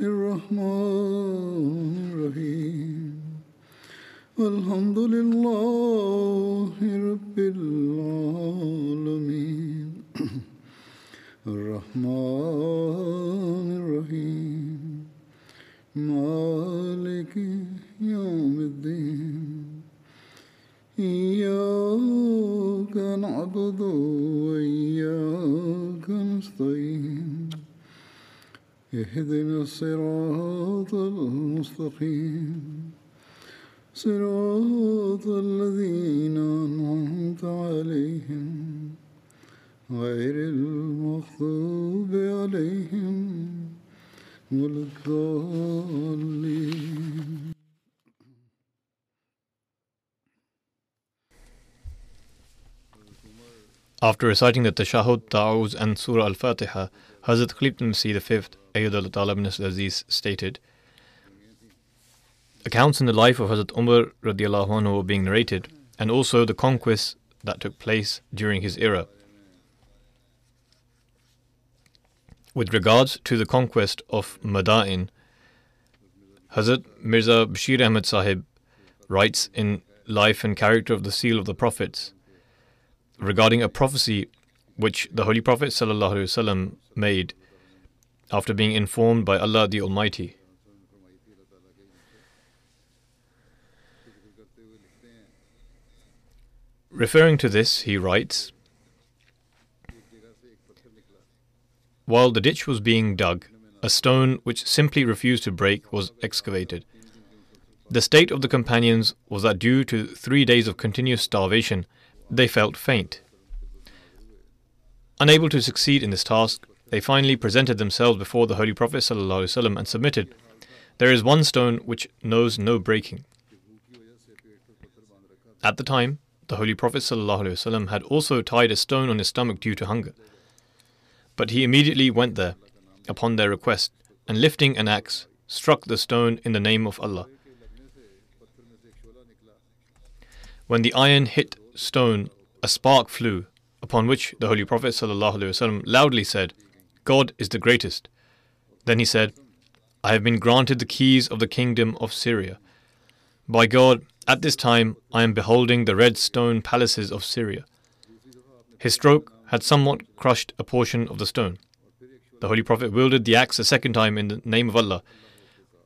الرحمن الرحيم. الحمد لله رب العالمين. الرحمن الرحيم. مالك يوم الدين. إياك نعبد وإياك نستعين. اهدنا الصراط المستقيم. صراط الذين أنعمت عليهم. غير المغضوب عليهم ولا الضالين. After reciting the Tashahud, Ta'awuz, and Surah Al Fatiha, Hazrat Khalifatul Masih V, Ayyad al ibn Aziz, stated Accounts in the life of Hazrat Umar radiallahu anhu were being narrated, and also the conquests that took place during his era. With regards to the conquest of Madain, Hazrat Mirza Bashir Ahmad Sahib writes in Life and Character of the Seal of the Prophets regarding a prophecy which the Holy Prophet ﷺ made after being informed by Allah the Almighty. Referring to this, he writes While the ditch was being dug, a stone which simply refused to break was excavated. The state of the companions was that due to three days of continuous starvation, they felt faint. Unable to succeed in this task, they finally presented themselves before the Holy Prophet ﷺ and submitted. There is one stone which knows no breaking. At the time, the Holy Prophet ﷺ had also tied a stone on his stomach due to hunger. But he immediately went there, upon their request, and lifting an axe, struck the stone in the name of Allah. When the iron hit stone, a spark flew, upon which the Holy Prophet ﷺ loudly said, God is the greatest. Then he said, I have been granted the keys of the kingdom of Syria. By God, at this time I am beholding the red stone palaces of Syria. His stroke had somewhat crushed a portion of the stone. The Holy Prophet wielded the axe a second time in the name of Allah,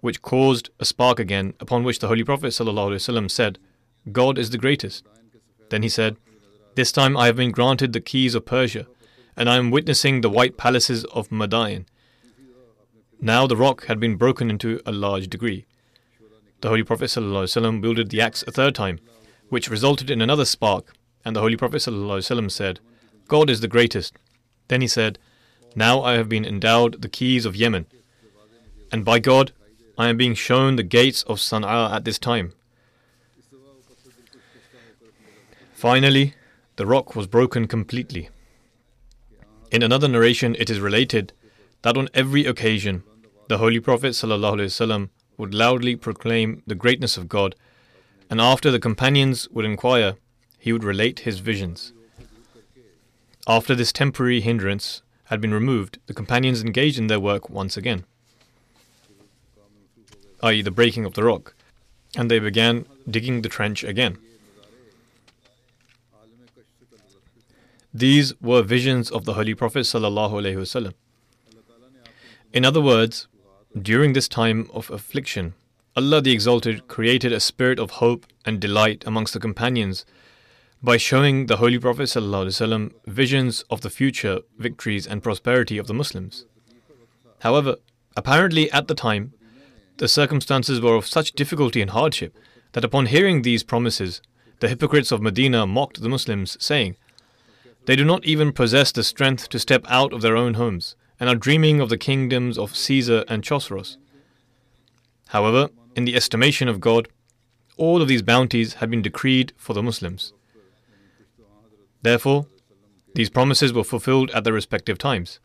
which caused a spark again, upon which the Holy Prophet ﷺ said, God is the greatest. Then he said, This time I have been granted the keys of Persia, and I am witnessing the white palaces of Madain. Now the rock had been broken into a large degree. The Holy Prophet ﷺ wielded the axe a third time, which resulted in another spark, and the Holy Prophet ﷺ said, God is the greatest. Then he said, Now I have been endowed the keys of Yemen, and by God, I am being shown the gates of Sana'a at this time. Finally, the rock was broken completely. In another narration, it is related that on every occasion, the Holy Prophet ﷺ would loudly proclaim the greatness of God, and after the companions would inquire, he would relate his visions. After this temporary hindrance had been removed, the companions engaged in their work once again, i.e., the breaking of the rock, and they began digging the trench again. These were visions of the Holy Prophet. ﷺ. In other words, during this time of affliction, Allah the Exalted created a spirit of hope and delight amongst the companions by showing the Holy Prophet ﷺ visions of the future victories and prosperity of the Muslims. However, apparently at the time, the circumstances were of such difficulty and hardship that upon hearing these promises, the hypocrites of Medina mocked the Muslims, saying, They do not even possess the strength to step out of their own homes, and are dreaming of the kingdoms of Caesar and Chosroes. However, in the estimation of God, all of these bounties had been decreed for the Muslims. Therefore, these promises were fulfilled at their respective times.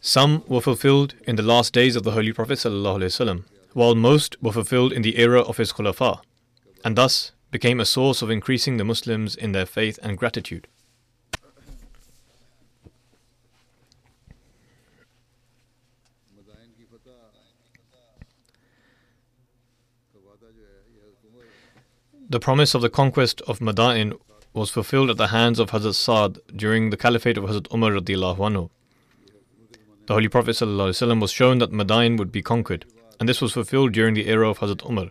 Some were fulfilled in the last days of the Holy Prophet, ﷺ, while most were fulfilled in the era of his Khulafa, and thus became a source of increasing the Muslims in their faith and gratitude. The promise of the conquest of Madain was fulfilled at the hands of Hazrat Sa'd during the caliphate of Hazrat Umar anhu. The Holy Prophet ﷺ was shown that Madain would be conquered, and this was fulfilled during the era of Hazrat Umar.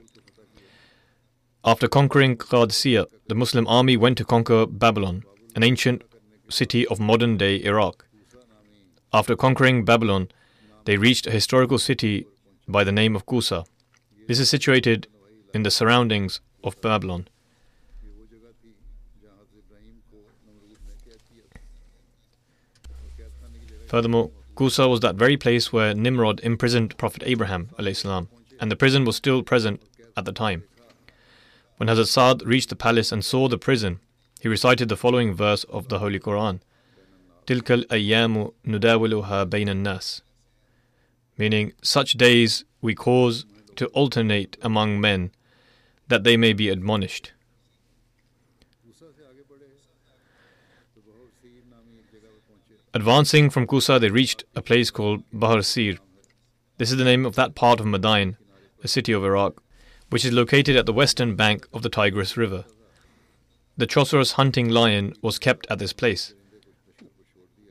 After conquering Qadisiyah, the Muslim army went to conquer Babylon, an ancient city of modern day Iraq. After conquering Babylon, they reached a historical city by the name of Kusa. This is situated in the surroundings of Babylon. Furthermore, Kusa was that very place where Nimrod imprisoned Prophet Abraham, salam, and the prison was still present at the time. When Hazrat Saad reached the palace and saw the prison, he recited the following verse of the Holy Quran Tilkal ayyamu nudawiluha bainan nas, meaning, Such days we cause to alternate among men that they may be admonished. Advancing from Kusa, they reached a place called Bahar Sir. This is the name of that part of Madain, a city of Iraq, which is located at the western bank of the Tigris River. The Chosroes hunting lion was kept at this place.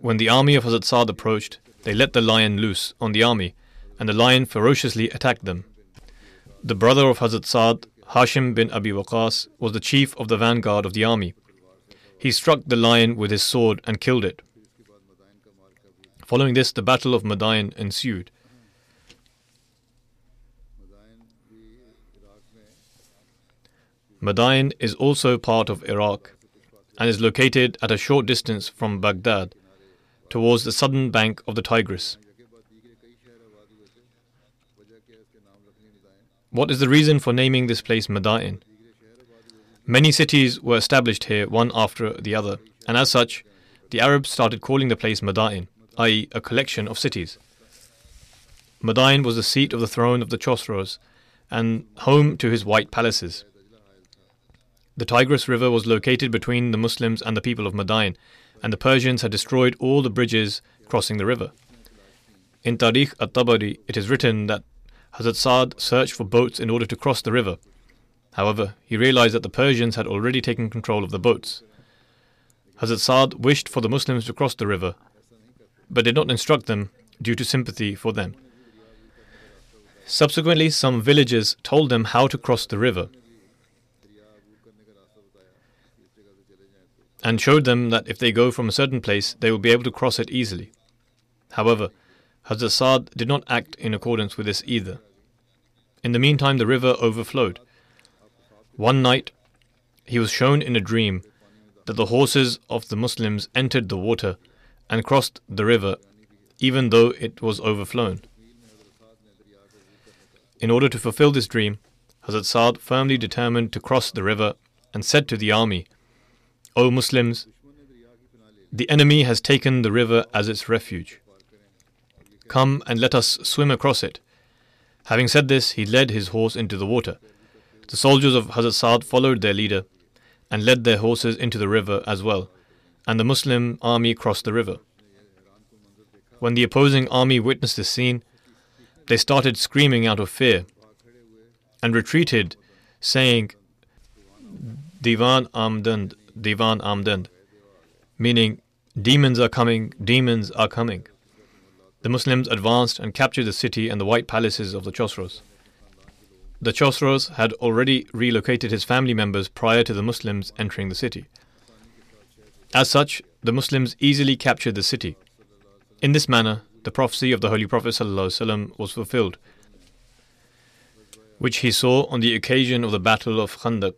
When the army of Hazrat Saad approached, they let the lion loose on the army, and the lion ferociously attacked them. The brother of Hazrat Saad, Hashim bin Abi Waqas was the chief of the vanguard of the army. He struck the lion with his sword and killed it. Following this, the Battle of Madain ensued. Madain is also part of Iraq and is located at a short distance from Baghdad towards the southern bank of the Tigris. What is the reason for naming this place Madain? Many cities were established here one after the other, and as such, the Arabs started calling the place Madain, i.e., a collection of cities. Madain was the seat of the throne of the Chosroes and home to his white palaces. The Tigris River was located between the Muslims and the people of Madain, and the Persians had destroyed all the bridges crossing the river. In Tarikh at Tabari, it is written that Hazrat Sa'd searched for boats in order to cross the river. However, he realized that the Persians had already taken control of the boats. Hazrat Sa'd wished for the Muslims to cross the river, but did not instruct them due to sympathy for them. Subsequently, some villagers told them how to cross the river and showed them that if they go from a certain place, they will be able to cross it easily. However, Hazrat Sa'd did not act in accordance with this either. In the meantime, the river overflowed. One night, he was shown in a dream that the horses of the Muslims entered the water and crossed the river, even though it was overflown. In order to fulfill this dream, Hazrat Sa'd firmly determined to cross the river and said to the army, O Muslims, the enemy has taken the river as its refuge. Come and let us swim across it. Having said this, he led his horse into the water. The soldiers of Hazrat Sa'd followed their leader and led their horses into the river as well, and the Muslim army crossed the river. When the opposing army witnessed this scene, they started screaming out of fear and retreated, saying, Divan Amdand, Divan Amdand, meaning, Demons are coming, demons are coming. The Muslims advanced and captured the city and the white palaces of the Chosroes. The Chosroes had already relocated his family members prior to the Muslims entering the city. As such, the Muslims easily captured the city. In this manner, the prophecy of the Holy Prophet ﷺ was fulfilled, which he saw on the occasion of the Battle of Khandaq,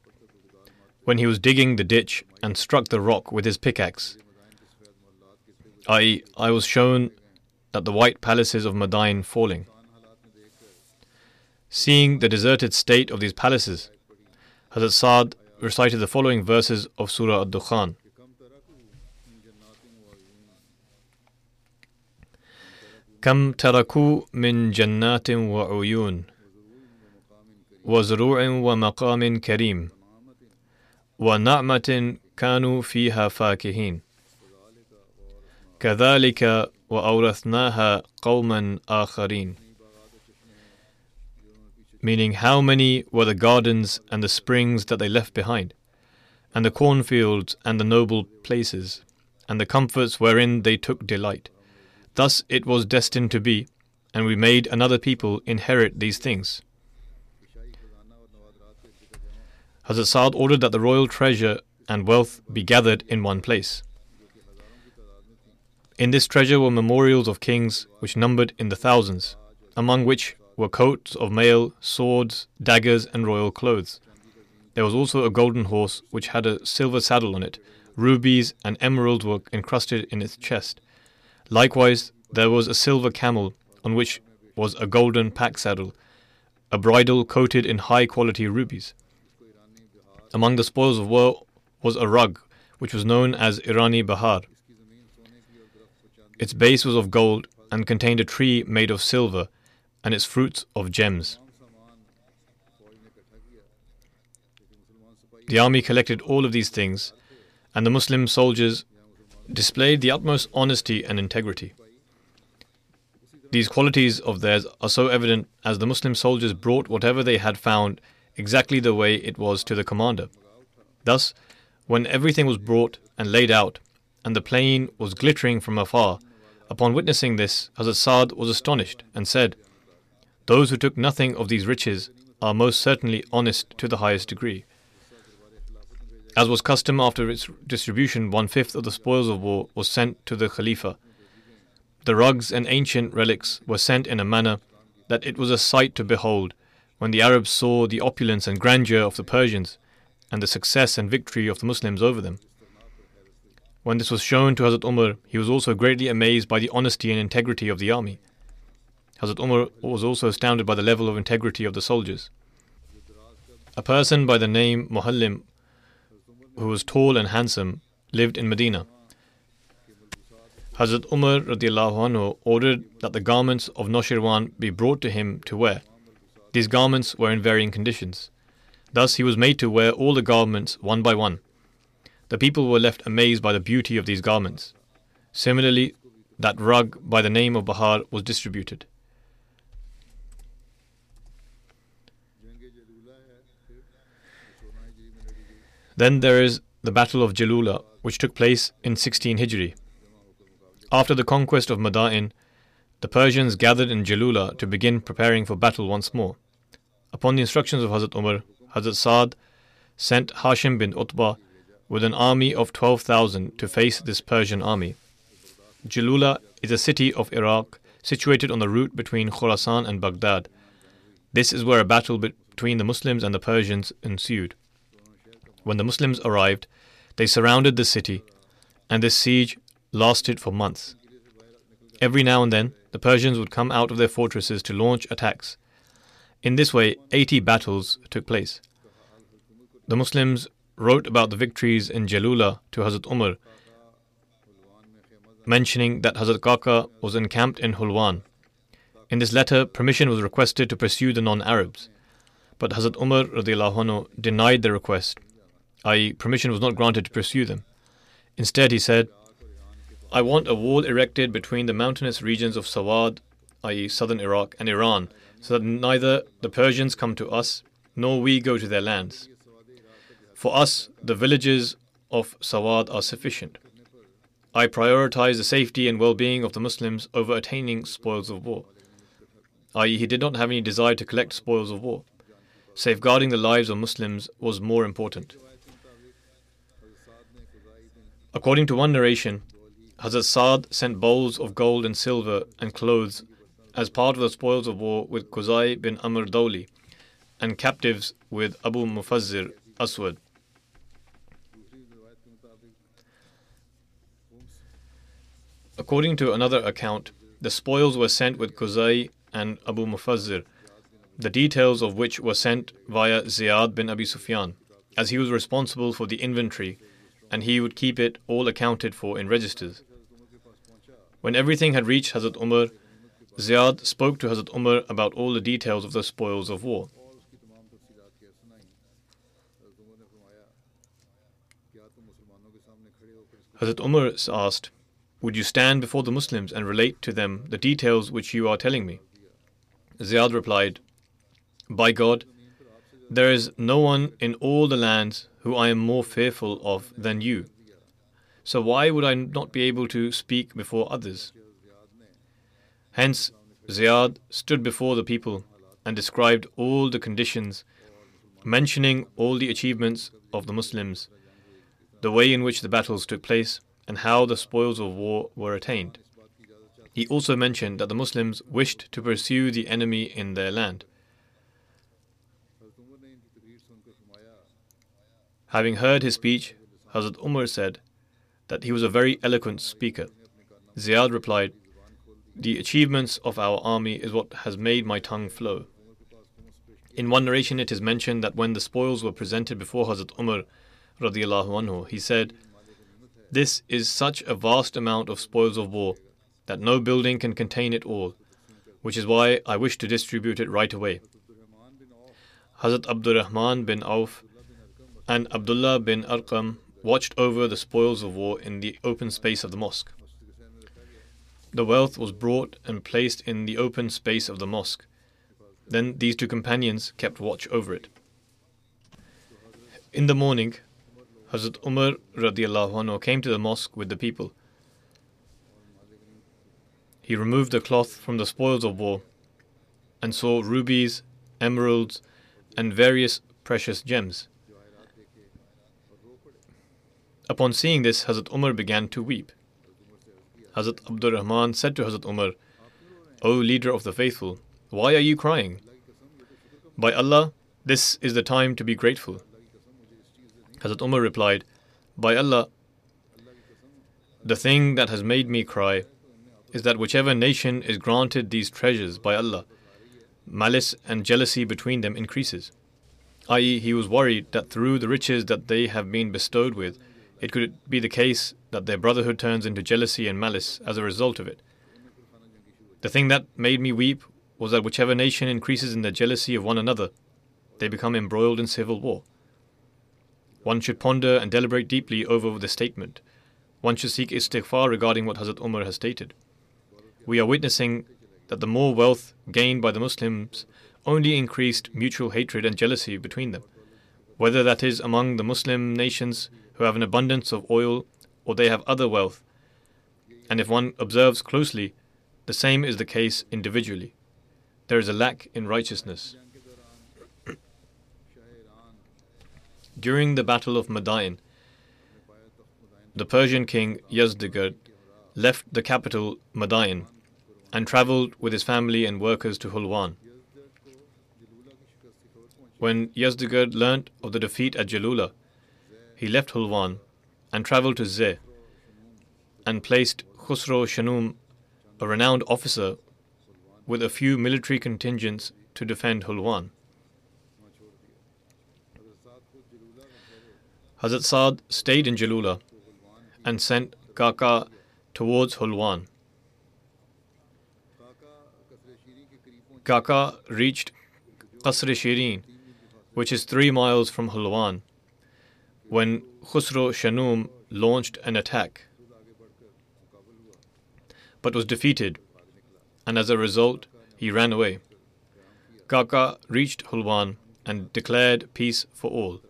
when he was digging the ditch and struck the rock with his pickaxe. I, I was shown that the white palaces of Madain falling. Seeing the deserted state of these palaces, Hazrat Saad recited the following verses of Surah Ad-Dukhan. كم تركوا من جنات وعيون وزروع ومقام كريم ونعمة كانوا فيها فاكهين كذلك وأورثناها قوما آخرين meaning how many were the gardens and the springs that they left behind, and the cornfields and the noble places, and the comforts wherein they took delight. Thus it was destined to be, and we made another people inherit these things. Hazrat Saad ordered that the royal treasure and wealth be gathered in one place. In this treasure were memorials of kings which numbered in the thousands, among which were coats of mail, swords, daggers, and royal clothes. There was also a golden horse which had a silver saddle on it. Rubies and emeralds were encrusted in its chest. Likewise, there was a silver camel on which was a golden pack saddle, a bridle coated in high quality rubies. Among the spoils of war was a rug, which was known as Irani Bahar. Its base was of gold and contained a tree made of silver and its fruits of gems. The army collected all of these things, and the Muslim soldiers displayed the utmost honesty and integrity. These qualities of theirs are so evident as the Muslim soldiers brought whatever they had found exactly the way it was to the commander. Thus, when everything was brought and laid out, and the plain was glittering from afar, upon witnessing this, Hazrat Saad was astonished and said, Those who took nothing of these riches are most certainly honest to the highest degree. As was custom after its distribution, one fifth of the spoils of war was sent to the Khalifa. The rugs and ancient relics were sent in a manner that it was a sight to behold when the Arabs saw the opulence and grandeur of the Persians and the success and victory of the Muslims over them. When this was shown to Hazrat Umar, he was also greatly amazed by the honesty and integrity of the army. Hazrat Umar was also astounded by the level of integrity of the soldiers. A person by the name Muhallim, who was tall and handsome, lived in Medina. Hazrat Umar anhu ordered that the garments of Noshirwan be brought to him to wear. These garments were in varying conditions. Thus he was made to wear all the garments one by one. The people were left amazed by the beauty of these garments. Similarly, that rug by the name of Bahar was distributed. Then there is the Battle of Jalula, which took place in 16 Hijri. After the conquest of Madain, the Persians gathered in Jalula to begin preparing for battle once more. Upon the instructions of Hazrat Umar, Hazrat Saad sent Hashim bin Utbah with an army of 12,000 to face this Persian army. Jalula is a city of Iraq situated on the route between Khorasan and Baghdad. This is where a battle between the Muslims and the Persians ensued. When the Muslims arrived, they surrounded the city, and this siege lasted for months. Every now and then, the Persians would come out of their fortresses to launch attacks. In this way, 80 battles took place. The Muslims wrote about the victories in Jalula to Hazrat Umar, mentioning that Hazrat Kaka was encamped in Hulwan. In this letter, permission was requested to pursue the non Arabs, but Hazrat Umar anhu, denied the request, i.e., permission was not granted to pursue them. Instead, he said, I want a wall erected between the mountainous regions of Sawad, i.e., southern Iraq, and Iran, so that neither the Persians come to us nor we go to their lands. For us, the villages of Sawad are sufficient. I prioritize the safety and well being of the Muslims over attaining spoils of war. I.e., he did not have any desire to collect spoils of war. Safeguarding the lives of Muslims was more important. According to one narration, Hazrat Saad sent bowls of gold and silver and clothes as part of the spoils of war with Quzai bin Amr Dawli and captives with Abu Mufazzir Aswad. According to another account, the spoils were sent with Quzay and Abu Mufazzir, the details of which were sent via Ziyad bin Abi Sufyan, as he was responsible for the inventory and he would keep it all accounted for in registers. When everything had reached Hazrat Umar, Ziyad spoke to Hazrat Umar about all the details of the spoils of war. Hazrat Umar asked, would you stand before the Muslims and relate to them the details which you are telling me? Ziyad replied, By God, there is no one in all the lands who I am more fearful of than you. So why would I not be able to speak before others? Hence, Ziyad stood before the people and described all the conditions, mentioning all the achievements of the Muslims, the way in which the battles took place, and how the spoils of war were attained. He also mentioned that the Muslims wished to pursue the enemy in their land. Having heard his speech, Hazrat Umar said that he was a very eloquent speaker. Ziyad replied, The achievements of our army is what has made my tongue flow. In one narration, it is mentioned that when the spoils were presented before Hazrat Umar, anhu, he said, this is such a vast amount of spoils of war that no building can contain it all, which is why I wish to distribute it right away. Hazrat Abdurrahman bin Auf and Abdullah bin Arqam watched over the spoils of war in the open space of the mosque. The wealth was brought and placed in the open space of the mosque. Then these two companions kept watch over it. In the morning, Hazrat Umar anhu came to the mosque with the people. He removed the cloth from the spoils of war and saw rubies, emeralds, and various precious gems. Upon seeing this, Hazrat Umar began to weep. Hazrat Abdul Rahman said to Hazrat Umar, O leader of the faithful, why are you crying? By Allah, this is the time to be grateful. Hazrat Umar replied, By Allah, the thing that has made me cry is that whichever nation is granted these treasures by Allah, malice and jealousy between them increases. I.e., he was worried that through the riches that they have been bestowed with, it could be the case that their brotherhood turns into jealousy and malice as a result of it. The thing that made me weep was that whichever nation increases in their jealousy of one another, they become embroiled in civil war. One should ponder and deliberate deeply over this statement. One should seek istighfar regarding what Hazrat Umar has stated. We are witnessing that the more wealth gained by the Muslims only increased mutual hatred and jealousy between them, whether that is among the Muslim nations who have an abundance of oil or they have other wealth. And if one observes closely, the same is the case individually. There is a lack in righteousness. During the Battle of Madain, the Persian king Yazdegerd left the capital Madain and travelled with his family and workers to Hulwan. When Yazdegerd learnt of the defeat at Jalula, he left Hulwan and travelled to Zeh and placed Khusro Shanum, a renowned officer, with a few military contingents to defend Hulwan. Hazrat Saad stayed in Jalula and sent Kaka towards Hulwan. Kaka reached Qasr Shirin, which is three miles from Hulwan, when Khusro Shanum launched an attack, but was defeated, and as a result, he ran away. Kaka reached Hulwan and declared peace for all.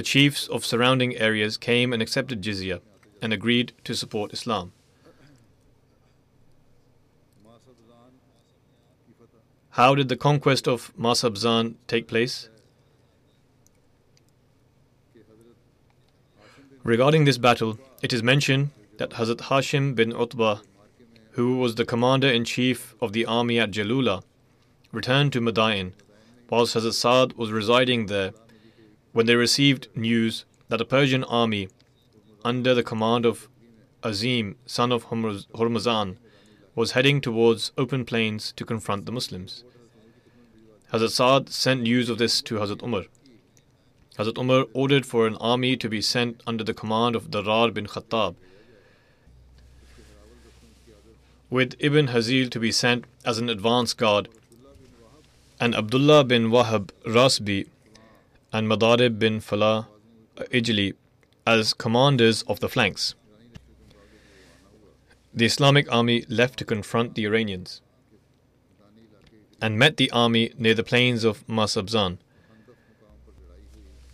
The chiefs of surrounding areas came and accepted jizya and agreed to support Islam. How did the conquest of Masabzan take place? Regarding this battle, it is mentioned that Hazrat Hashim bin Utbah, who was the commander in chief of the army at Jalula, returned to Madain whilst Hazrat Saad was residing there when they received news that a Persian army under the command of Azim, son of Hormuzan, was heading towards open plains to confront the Muslims. Hazrat Saad sent news of this to Hazrat Umar. Hazrat Umar ordered for an army to be sent under the command of Darar bin Khattab, with Ibn Hazil to be sent as an advance guard, and Abdullah bin Wahab Rasbi and Madarib bin Falah Ijli as commanders of the flanks. The Islamic army left to confront the Iranians and met the army near the plains of Masabzan.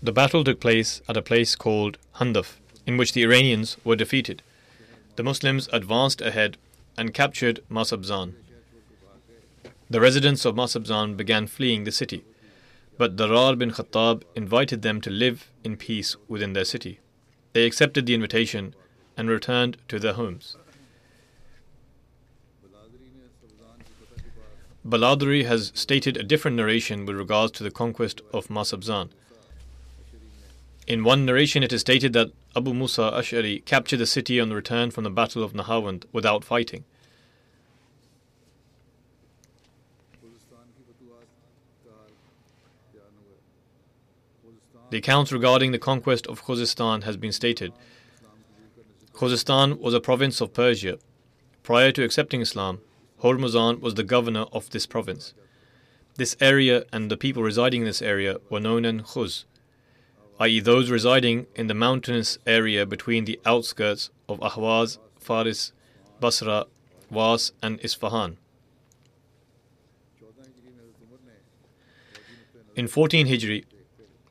The battle took place at a place called Handaf, in which the Iranians were defeated. The Muslims advanced ahead and captured Masabzan. The residents of Masabzan began fleeing the city, but Darar bin Khattab invited them to live in peace within their city. They accepted the invitation and returned to their homes. Baladri has stated a different narration with regards to the conquest of Masabzan. In one narration, it is stated that Abu Musa Ash'ari captured the city on the return from the Battle of Nahawand without fighting. The accounts regarding the conquest of Khuzestan has been stated. Khuzestan was a province of Persia. Prior to accepting Islam, Hormuzan was the governor of this province. This area and the people residing in this area were known as Khuz, i.e., those residing in the mountainous area between the outskirts of Ahwaz, Faris, Basra, Was, and Isfahan. In 14 Hijri,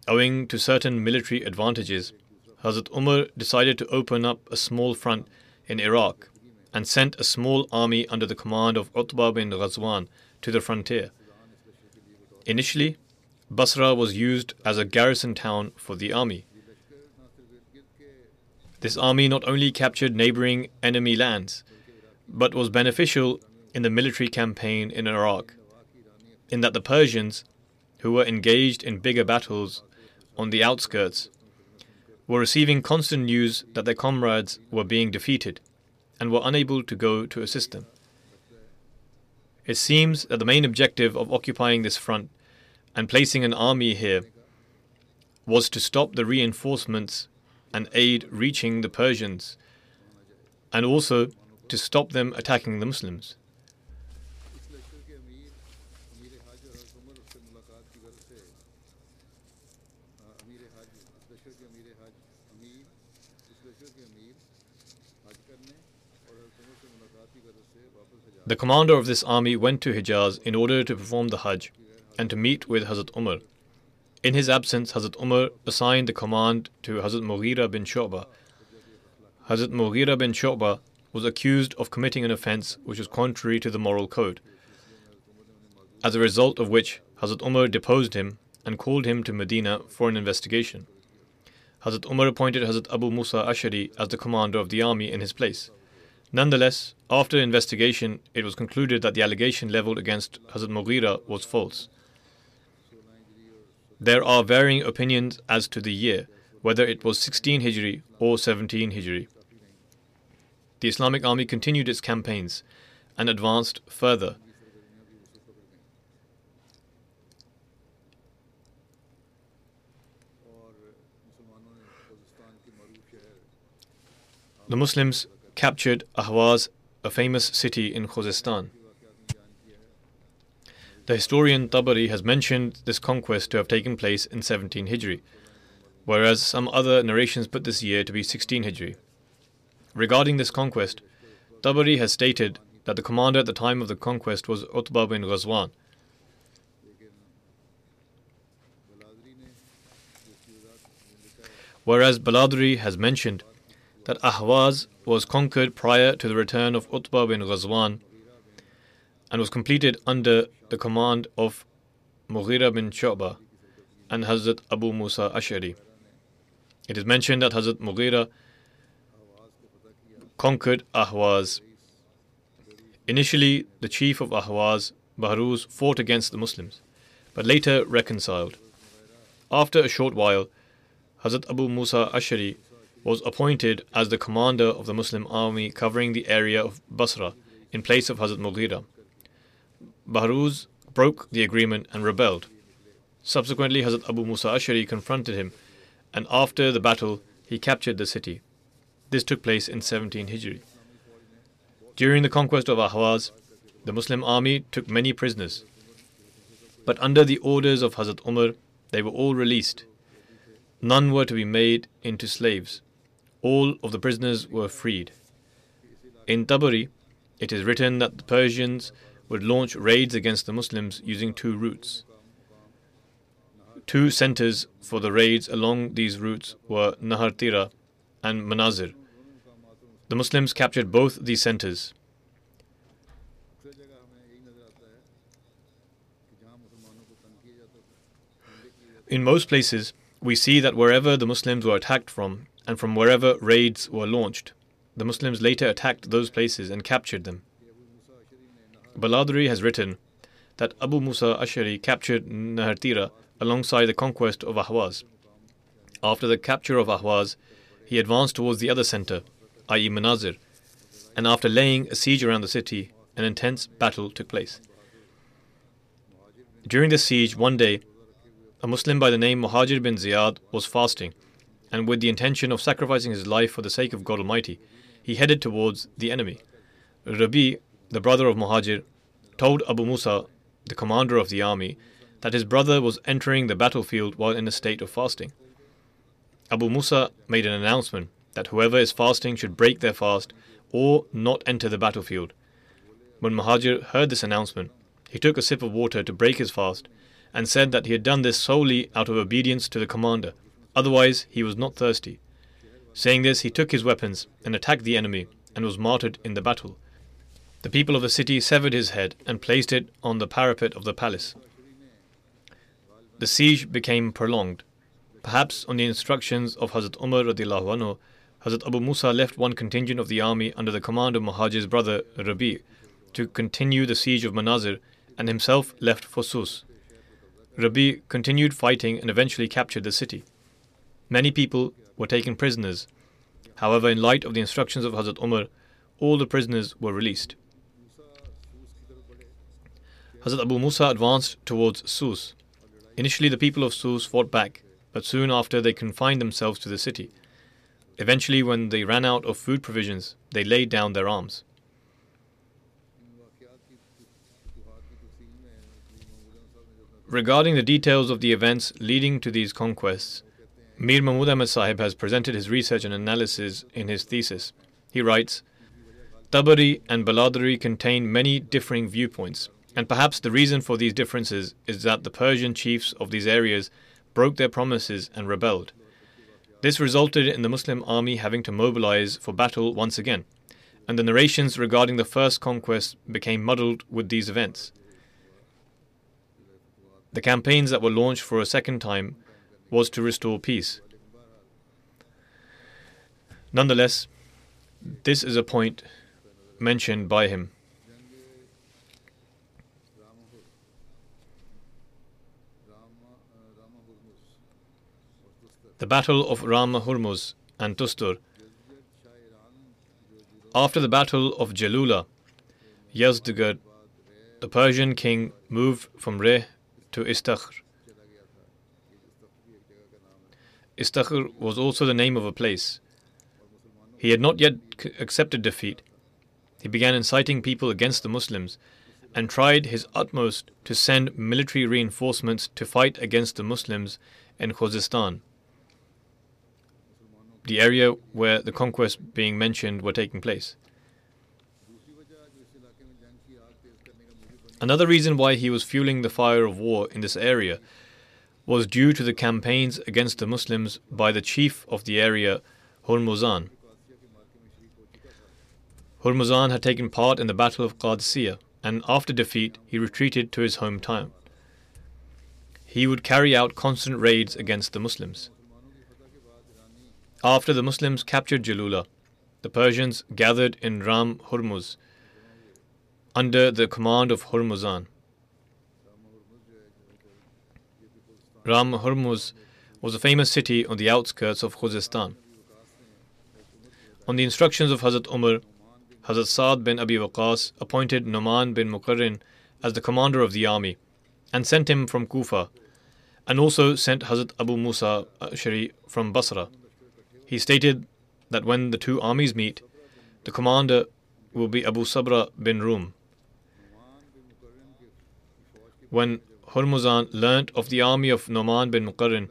owing to certain military advantages, Hazrat Umar decided to open up a small front in Iraq and sent a small army under the command of Utbah bin Ghazwan to the frontier. Initially, Basra was used as a garrison town for the army. This army not only captured neighboring enemy lands, but was beneficial in the military campaign in Iraq, in that the Persians, who were engaged in bigger battles on the outskirts, were receiving constant news that their comrades were being defeated and were unable to go to assist them. It seems that the main objective of occupying this front and placing an army here was to stop the reinforcements and aid reaching the Persians, and also to stop them attacking the Muslims. The commander of this army went to Hijaz in order to perform the Hajj and to meet with Hazrat Umar. In his absence, Hazrat Umar assigned the command to Hazrat Mughira bin Shu'bah. Hazrat Mughira bin Shu'bah was accused of committing an offense which was contrary to the moral code, as a result of which Hazrat Umar deposed him and called him to Medina for an investigation. Hazrat Umar appointed Hazrat Abu Musa Ashari as the commander of the army in his place. Nonetheless, after investigation, it was concluded that the allegation leveled against Hazrat Mughira was false. There are varying opinions as to the year, whether it was 16 Hijri or 17 Hijri. The Islamic army continued its campaigns and advanced further. The Muslims captured Ahwaz, a famous city in Khuzestan. The historian Tabari has mentioned this conquest to have taken place in 17 Hijri, whereas some other narrations put this year to be 16 Hijri. Regarding this conquest, Tabari has stated that the commander at the time of the conquest was Utbah bin Ghazwan. Whereas Baladri has mentioned that Ahwaz was conquered prior to the return of Utbah bin Ghazwan and was completed under the command of Mughira bin Shu'bah and Hazrat Abu Musa Ash'ari. It is mentioned that Hazrat Mughira conquered Ahwaz. Initially, the chief of Ahwaz, Bahruz, fought against the Muslims, but later reconciled. After a short while, Hazrat Abu Musa Ash'ari was appointed as the commander of the Muslim army covering the area of Basra in place of Hazrat Mughira. Bahruz broke the agreement and rebelled. Subsequently, Hazrat Abu Musa Ashari confronted him, and after the battle, he captured the city. This took place in 17 Hijri. During the conquest of Ahwaz, the Muslim army took many prisoners, but under the orders of Hazrat Umar, they were all released. None were to be made into slaves all of the prisoners were freed. In Tabari, it is written that the Persians would launch raids against the Muslims using two routes. Two centers for the raids along these routes were Nahar Tira and Manazir. The Muslims captured both these centers. In most places, we see that wherever the Muslims were attacked from, and from wherever raids were launched, the Muslims later attacked those places and captured them. Baladri has written that Abu Musa Ashari captured Nahartira alongside the conquest of Ahwaz. After the capture of Ahwaz, he advanced towards the other center, i.e., Manazir, and after laying a siege around the city, an intense battle took place. During the siege, one day, a Muslim by the name Muhajir bin Ziyad was fasting, and with the intention of sacrificing his life for the sake of God Almighty, he headed towards the enemy. Rabi, the brother of Muhajir, told Abu Musa, the commander of the army, that his brother was entering the battlefield while in a state of fasting. Abu Musa made an announcement that whoever is fasting should break their fast or not enter the battlefield. When Muhajir heard this announcement, he took a sip of water to break his fast and said that he had done this solely out of obedience to the commander, otherwise, he was not thirsty. Saying this, he took his weapons and attacked the enemy and was martyred in the battle. The people of the city severed his head and placed it on the parapet of the palace. The siege became prolonged. Perhaps on the instructions of Hazrat Umar anhu, Hazrat Abu Musa left one contingent of the army under the command of Muhajir's brother Rabi to continue the siege of Manazir and himself left for Sus. Rabi continued fighting and eventually captured the city. Many people were taken prisoners. However, in light of the instructions of Hazrat Umar, all the prisoners were released. Hazrat Abu Musa advanced towards Sus. Initially, the people of Sus fought back, but soon after they confined themselves to the city. Eventually, when they ran out of food provisions, they laid down their arms. Regarding the details of the events leading to these conquests, Mir Mahmud Ahmad Sahib has presented his research and analysis in his thesis. He writes Tabari and Baladari contain many differing viewpoints, and perhaps the reason for these differences is that the Persian chiefs of these areas broke their promises and rebelled. This resulted in the Muslim army having to mobilize for battle once again, and the narrations regarding the first conquest became muddled with these events. The campaigns that were launched for a second time was to restore peace. Nonetheless, this is a point mentioned by him. The Battle of Rama Hormuz and Tustur. After the Battle of Jalula, Yazdegerd, the Persian king, moved from Reh to Istakhr. Istakhr was also the name of a place. He had not yet accepted defeat. He began inciting people against the Muslims and tried his utmost to send military reinforcements to fight against the Muslims in Khuzestan, the area where the conquests being mentioned were taking place. Another reason why he was fueling the fire of war in this area was due to the campaigns against the Muslims by the chief of the area, Hormuzan. Hormuzan had taken part in the Battle of Qadisiyah, and after defeat, he retreated to his hometown. He would carry out constant raids against the Muslims. After the Muslims captured Jalula, the Persians gathered in Ram Hormuz under the command of Hormuzan. Ram Hormuz was a famous city on the outskirts of Khuzestan. On the instructions of Hazrat Umar, Hazrat Saad bin Abi Waqas appointed Numan bin Muqarrin as the commander of the army and sent him from Kufa, and also sent Hazrat Abu Musa Ashari from Basra. He stated that when the two armies meet, the commander will be Abu Sabra bin Rum. When Hormuzan learnt of the army of Noman bin Muqarrin,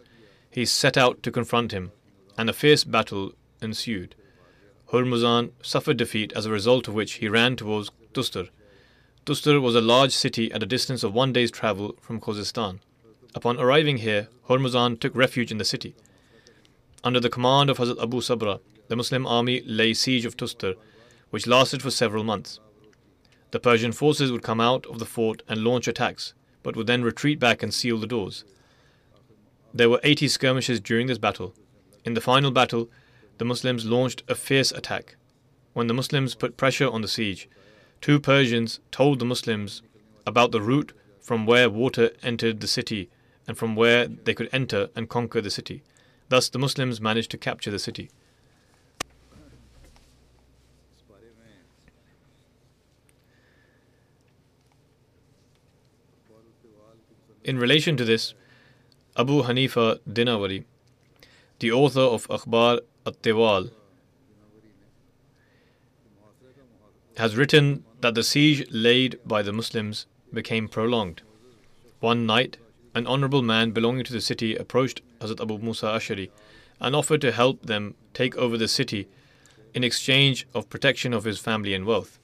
he set out to confront him, and a fierce battle ensued. Hormuzan suffered defeat as a result of which he ran towards Tustar. Tustar was a large city at a distance of one day's travel from Khuzestan. Upon arriving here, Hormuzan took refuge in the city. Under the command of Hazrat Abu Sabra, the Muslim army lay siege of Tustar, which lasted for several months. The Persian forces would come out of the fort and launch attacks, but would then retreat back and seal the doors. There were 80 skirmishes during this battle. In the final battle, the Muslims launched a fierce attack. When the Muslims put pressure on the siege, two Persians told the Muslims about the route from where water entered the city and from where they could enter and conquer the city. Thus, the Muslims managed to capture the city. In relation to this, Abu Hanifa Dinawari, the author of Akhbar At-Tiwal, has written that the siege laid by the Muslims became prolonged. One night, an honorable man belonging to the city approached Hazrat Abu Musa Ashari and offered to help them take over the city in exchange of protection of his family and wealth.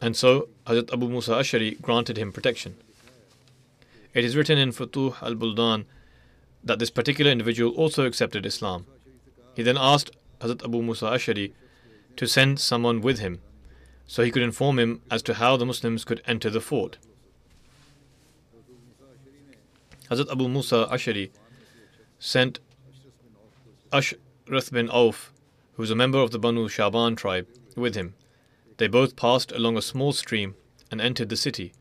And so Hazrat Abu Musa Ashari granted him protection. It is written in Futuh al Buldan that this particular individual also accepted Islam. He then asked Hazrat Abu Musa Ashari to send someone with him so he could inform him as to how the Muslims could enter the fort. Hazrat Abu Musa Ashari sent Ashras bin Auf, who was a member of the Banu Shaban tribe, with him. They both passed along a small stream and entered the city.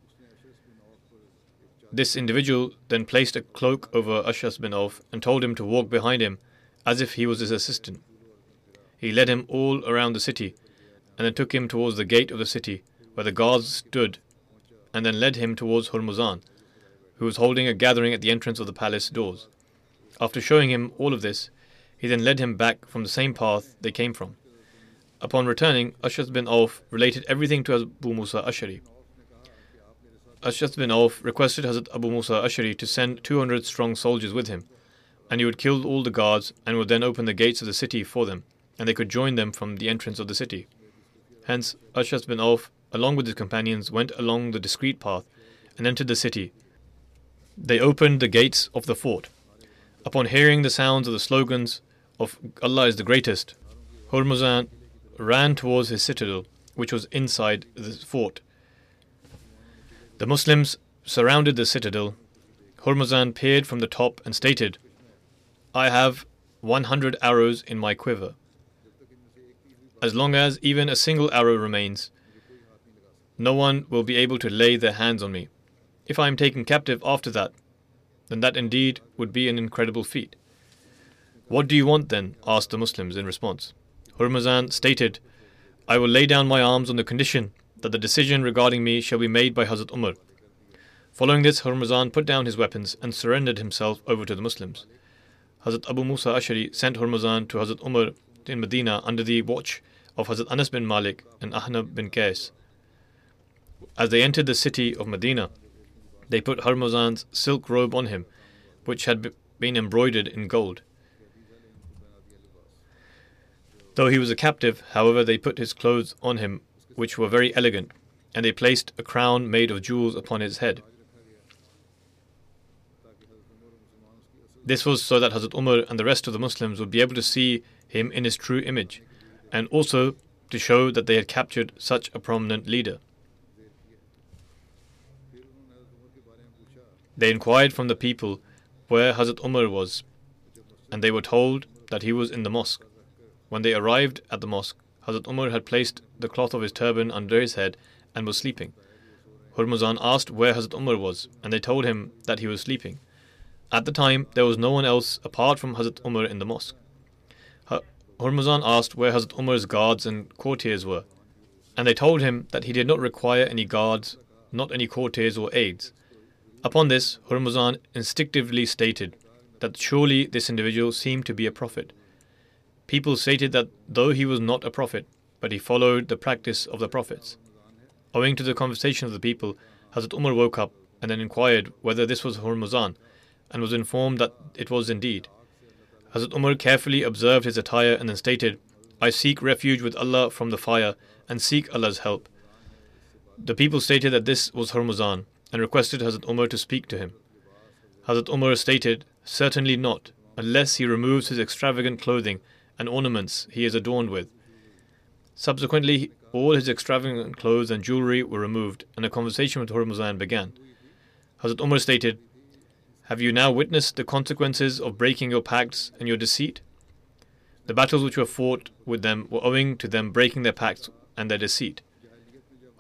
This individual then placed a cloak over Ashras bin Auf and told him to walk behind him as if he was his assistant. He led him all around the city and then took him towards the gate of the city where the guards stood and then led him towards Hormuzan, who was holding a gathering at the entrance of the palace doors. After showing him all of this, he then led him back from the same path they came from. Upon returning, Ashras bin Auf related everything to Abu Musa Ashari. Ashras bin Auf requested Hazrat Abu Musa Ashari to send 200 strong soldiers with him, and he would kill all the guards and would then open the gates of the city for them, and they could join them from the entrance of the city. Hence, Ashras bin Auf, along with his companions, went along the discreet path and entered the city. They opened the gates of the fort. Upon hearing the sounds of the slogans of Allah is the greatest, Hormuzan ran towards his citadel, which was inside the fort. The Muslims surrounded the citadel. Hormuzan peered from the top and stated, I have 100 arrows in my quiver. As long as even a single arrow remains, no one will be able to lay their hands on me. If I am taken captive after that, then that indeed would be an incredible feat. What do you want then? asked the Muslims in response. Hormuzan stated, I will lay down my arms on the condition that the decision regarding me shall be made by Hazrat Umar. Following this, Hormuzan put down his weapons and surrendered himself over to the Muslims. Hazrat Abu Musa Ashari sent Hormuzan to Hazrat Umar in Medina under the watch of Hazrat Anas bin Malik and Ahnaf bin Qais. As they entered the city of Medina, they put Hormuzan's silk robe on him, which had been embroidered in gold. Though he was a captive, however, they put his clothes on him, which were very elegant, and they placed a crown made of jewels upon his head. This was so that Hazrat Umar and the rest of the Muslims would be able to see him in his true image, and also to show that they had captured such a prominent leader. They inquired from the people where Hazrat Umar was, and they were told that he was in the mosque. When they arrived at the mosque, Hazrat Umar had placed the cloth of his turban under his head and was sleeping. Hormuzan asked where Hazrat Umar was, and they told him that he was sleeping. At the time, there was no one else apart from Hazrat Umar in the mosque. Hormuzan asked where Hazrat Umar's guards and courtiers were, and they told him that he did not require any guards, not any courtiers or aides. Upon this, Hormuzan instinctively stated that surely this individual seemed to be a prophet. People stated that though he was not a prophet, but he followed the practice of the prophets. Owing to the conversation of the people, Hazrat Umar woke up and then inquired whether this was Hormuzan, and was informed that it was indeed. Hazrat Umar carefully observed his attire and then stated, I seek refuge with Allah from the fire and seek Allah's help. The people stated that this was Hormuzan and requested Hazrat Umar to speak to him. Hazrat Umar stated, Certainly not, unless he removes his extravagant clothing and ornaments he is adorned with. Subsequently, all his extravagant clothes and jewelry were removed, and a conversation with Hormuzan began. Hazrat Umar stated, Have you now witnessed the consequences of breaking your pacts and your deceit? The battles which were fought with them were owing to them breaking their pacts and their deceit.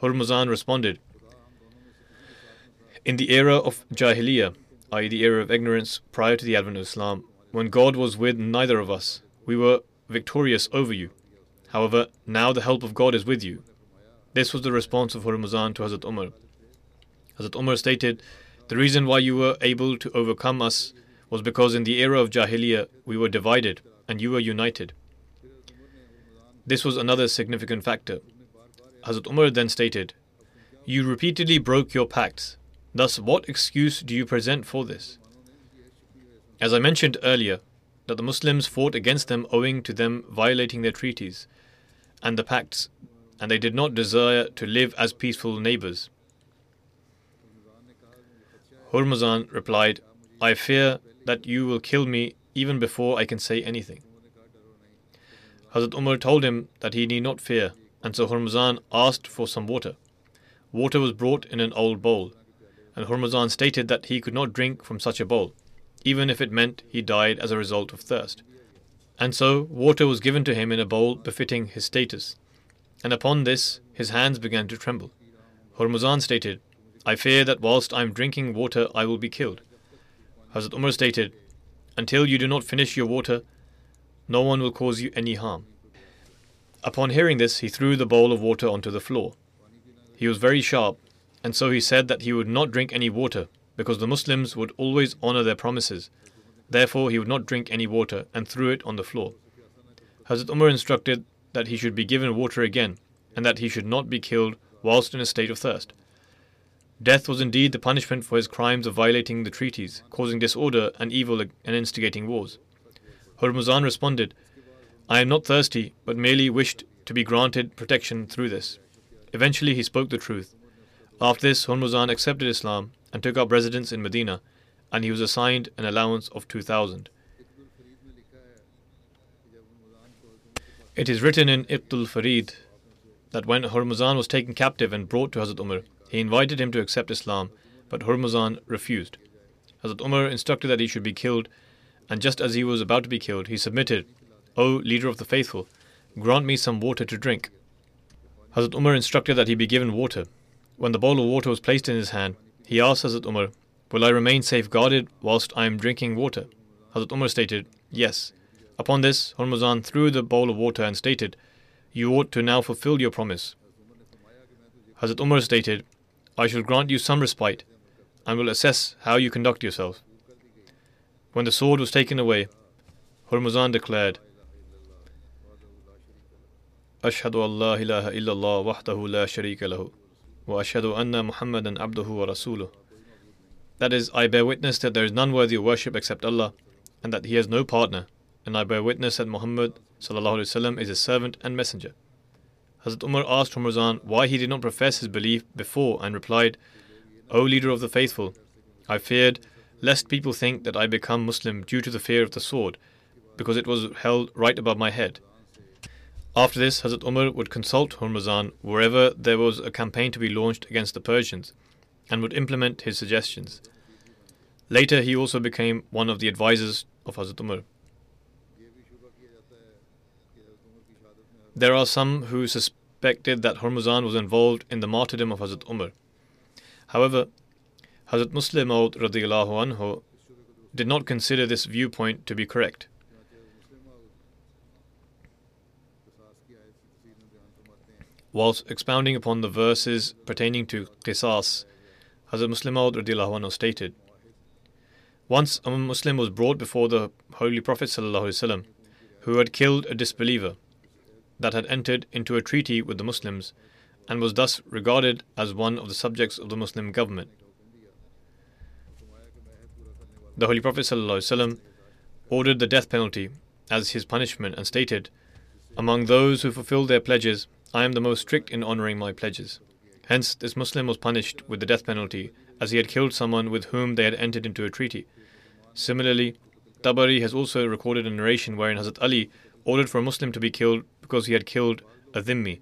Hormuzan responded, In the era of Jahiliyyah, i.e., the era of ignorance prior to the advent of Islam, when God was with neither of us, we were victorious over you. However, now the help of God is with you. This was the response of Hormuzan to Hazrat Umar. Hazrat Umar stated, The reason why you were able to overcome us was because in the era of Jahiliyyah we were divided and you were united. This was another significant factor. Hazrat Umar then stated, You repeatedly broke your pacts. Thus, what excuse do you present for this? As I mentioned earlier, that the Muslims fought against them owing to them violating their treaties and the pacts, and they did not desire to live as peaceful neighbors. Hormuzan replied, I fear that you will kill me even before I can say anything. Hazrat Umar told him that he need not fear, and so Hormuzan asked for some water. Water was brought in an old bowl, and Hormuzan stated that he could not drink from such a bowl, even if it meant he died as a result of thirst. And so water was given to him in a bowl befitting his status. And upon this his hands began to tremble. Hormuzan stated, I fear that whilst I am drinking water I will be killed. Hazrat Umar stated, Until you do not finish your water, no one will cause you any harm. Upon hearing this, he threw the bowl of water onto the floor. He was very sharp, and so he said that he would not drink any water, because the Muslims would always honor their promises, Therefore, he would not drink any water and threw it on the floor. Hazrat Umar instructed that he should be given water again and that he should not be killed whilst in a state of thirst. Death was indeed the punishment for his crimes of violating the treaties, causing disorder and evil and instigating wars. Hormuzan responded, I am not thirsty, but merely wished to be granted protection through this. Eventually, he spoke the truth. After this, Hormuzan accepted Islam and took up residence in Medina and he was assigned an allowance of 2000. It is written in Iqdul Farid that when Hormuzan was taken captive and brought to Hazrat Umar, he invited him to accept Islam, but Hormuzan refused. Hazrat Umar instructed that he should be killed, and just as he was about to be killed, he submitted, O leader of the faithful, grant me some water to drink. Hazrat Umar instructed that he be given water. When the bowl of water was placed in his hand, he asked Hazrat Umar, Will I remain safeguarded whilst I am drinking water? Hazrat Umar stated, Yes. Upon this, Hormuzan threw the bowl of water and stated, You ought to now fulfill your promise. Hazrat Umar stated, I shall grant you some respite and will assess how you conduct yourself. When the sword was taken away, Hormuzan declared, Ashhadu Allah لا إله إلا la وحده لا وأشهد أن محمدا عبده ورسوله. That is, I bear witness that there is none worthy of worship except Allah, and that He has no partner, and I bear witness that Muhammad وسلم, is His servant and messenger. Hazrat Umar asked Hormuzan why he did not profess his belief before and replied, O leader of the faithful, I feared lest people think that I become Muslim due to the fear of the sword, because it was held right above my head. After this, Hazrat Umar would consult Hormuzan wherever there was a campaign to be launched against the Persians and would implement his suggestions. Later, he also became one of the advisors of Hazrat Umar. There are some who suspected that Hormuzan was involved in the martyrdom of Hazrat Umar. However, Hazrat Musleh Maud did not consider this viewpoint to be correct. Whilst expounding upon the verses pertaining to qisas, Hazrat Musleh Maud stated, Once a Muslim was brought before the Holy Prophet who had killed a disbeliever that had entered into a treaty with the Muslims and was thus regarded as one of the subjects of the Muslim government. The Holy Prophet ordered the death penalty as his punishment and stated, Among those who fulfill their pledges, I am the most strict in honoring my pledges. Hence, this Muslim was punished with the death penalty as he had killed someone with whom they had entered into a treaty. Similarly, Tabari has also recorded a narration wherein Hazrat Ali ordered for a Muslim to be killed because he had killed a dhimmi.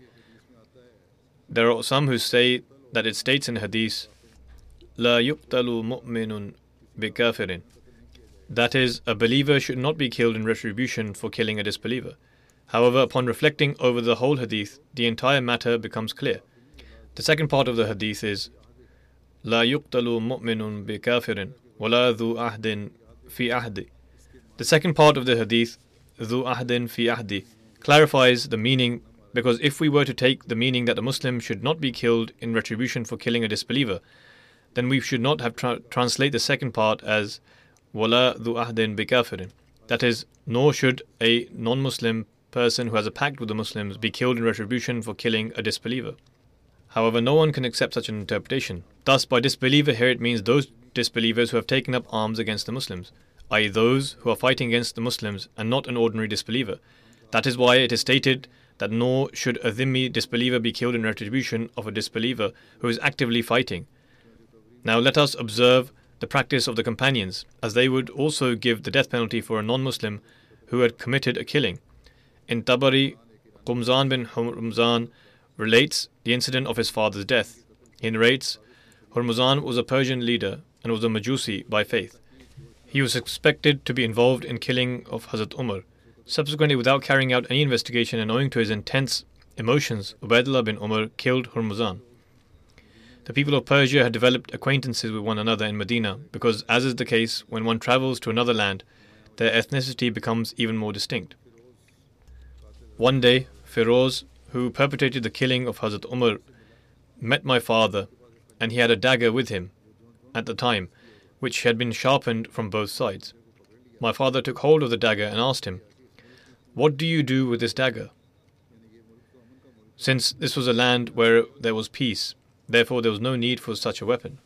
There are some who say that it states in Hadith, La yuqtalu mu'minun bi kafirin. That is, a believer should not be killed in retribution for killing a disbeliever. However, upon reflecting over the whole hadith, the entire matter becomes clear. The second part of the hadith is لا يقتل مؤمن بكافر ولا ذو عهد في عهد. The second part of the hadith, ذو عهد في عهد, clarifies the meaning because if we were to take the meaning that a Muslim should not be killed in retribution for killing a disbeliever, then we should not have tra- translate the second part as wala dhu ahdin bikafirin. That is, nor should a non-Muslim person who has a pact with the Muslims be killed in retribution for killing a disbeliever. However, no one can accept such an interpretation. Thus, by disbeliever here it means those disbelievers who have taken up arms against the Muslims, i.e., those who are fighting against the Muslims and not an ordinary disbeliever. That is why it is stated that nor should a dhimmi disbeliever be killed in retribution of a disbeliever who is actively fighting. Now let us observe the practice of the companions, as they would also give the death penalty for a non Muslim who had committed a killing. In Tabari, Qumzan bin Hurmuzan relates the incident of his father's death. He narrates Hurmuzan was a Persian leader and was a Majusi by faith. He was suspected to be involved in killing of Hazrat Umar. Subsequently, without carrying out any investigation and owing to his intense emotions, Ubaidullah bin Umar killed Hurmuzan. The people of Persia had developed acquaintances with one another in Medina because, as is the case when one travels to another land, their ethnicity becomes even more distinct. One day, Feroz, who perpetrated the killing of Hazrat Umar, met my father, and he had a dagger with him at the time, which had been sharpened from both sides. My father took hold of the dagger and asked him, What do you do with this dagger? Since this was a land where there was peace, Therefore, there was no need for such a weapon.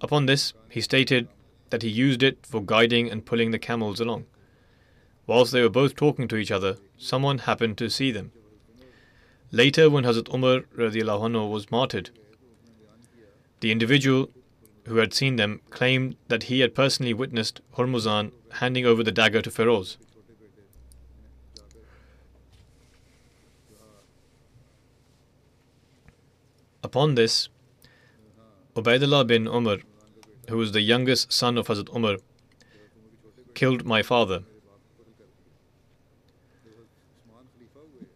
Upon this, he stated that he used it for guiding and pulling the camels along. Whilst they were both talking to each other, someone happened to see them. Later, when Hazrat Umar was martyred, the individual who had seen them claimed that he had personally witnessed Hormuzan handing over the dagger to Feroz. Upon this, Ubaidullah bin Umar, who was the youngest son of Hazrat Umar, killed my father.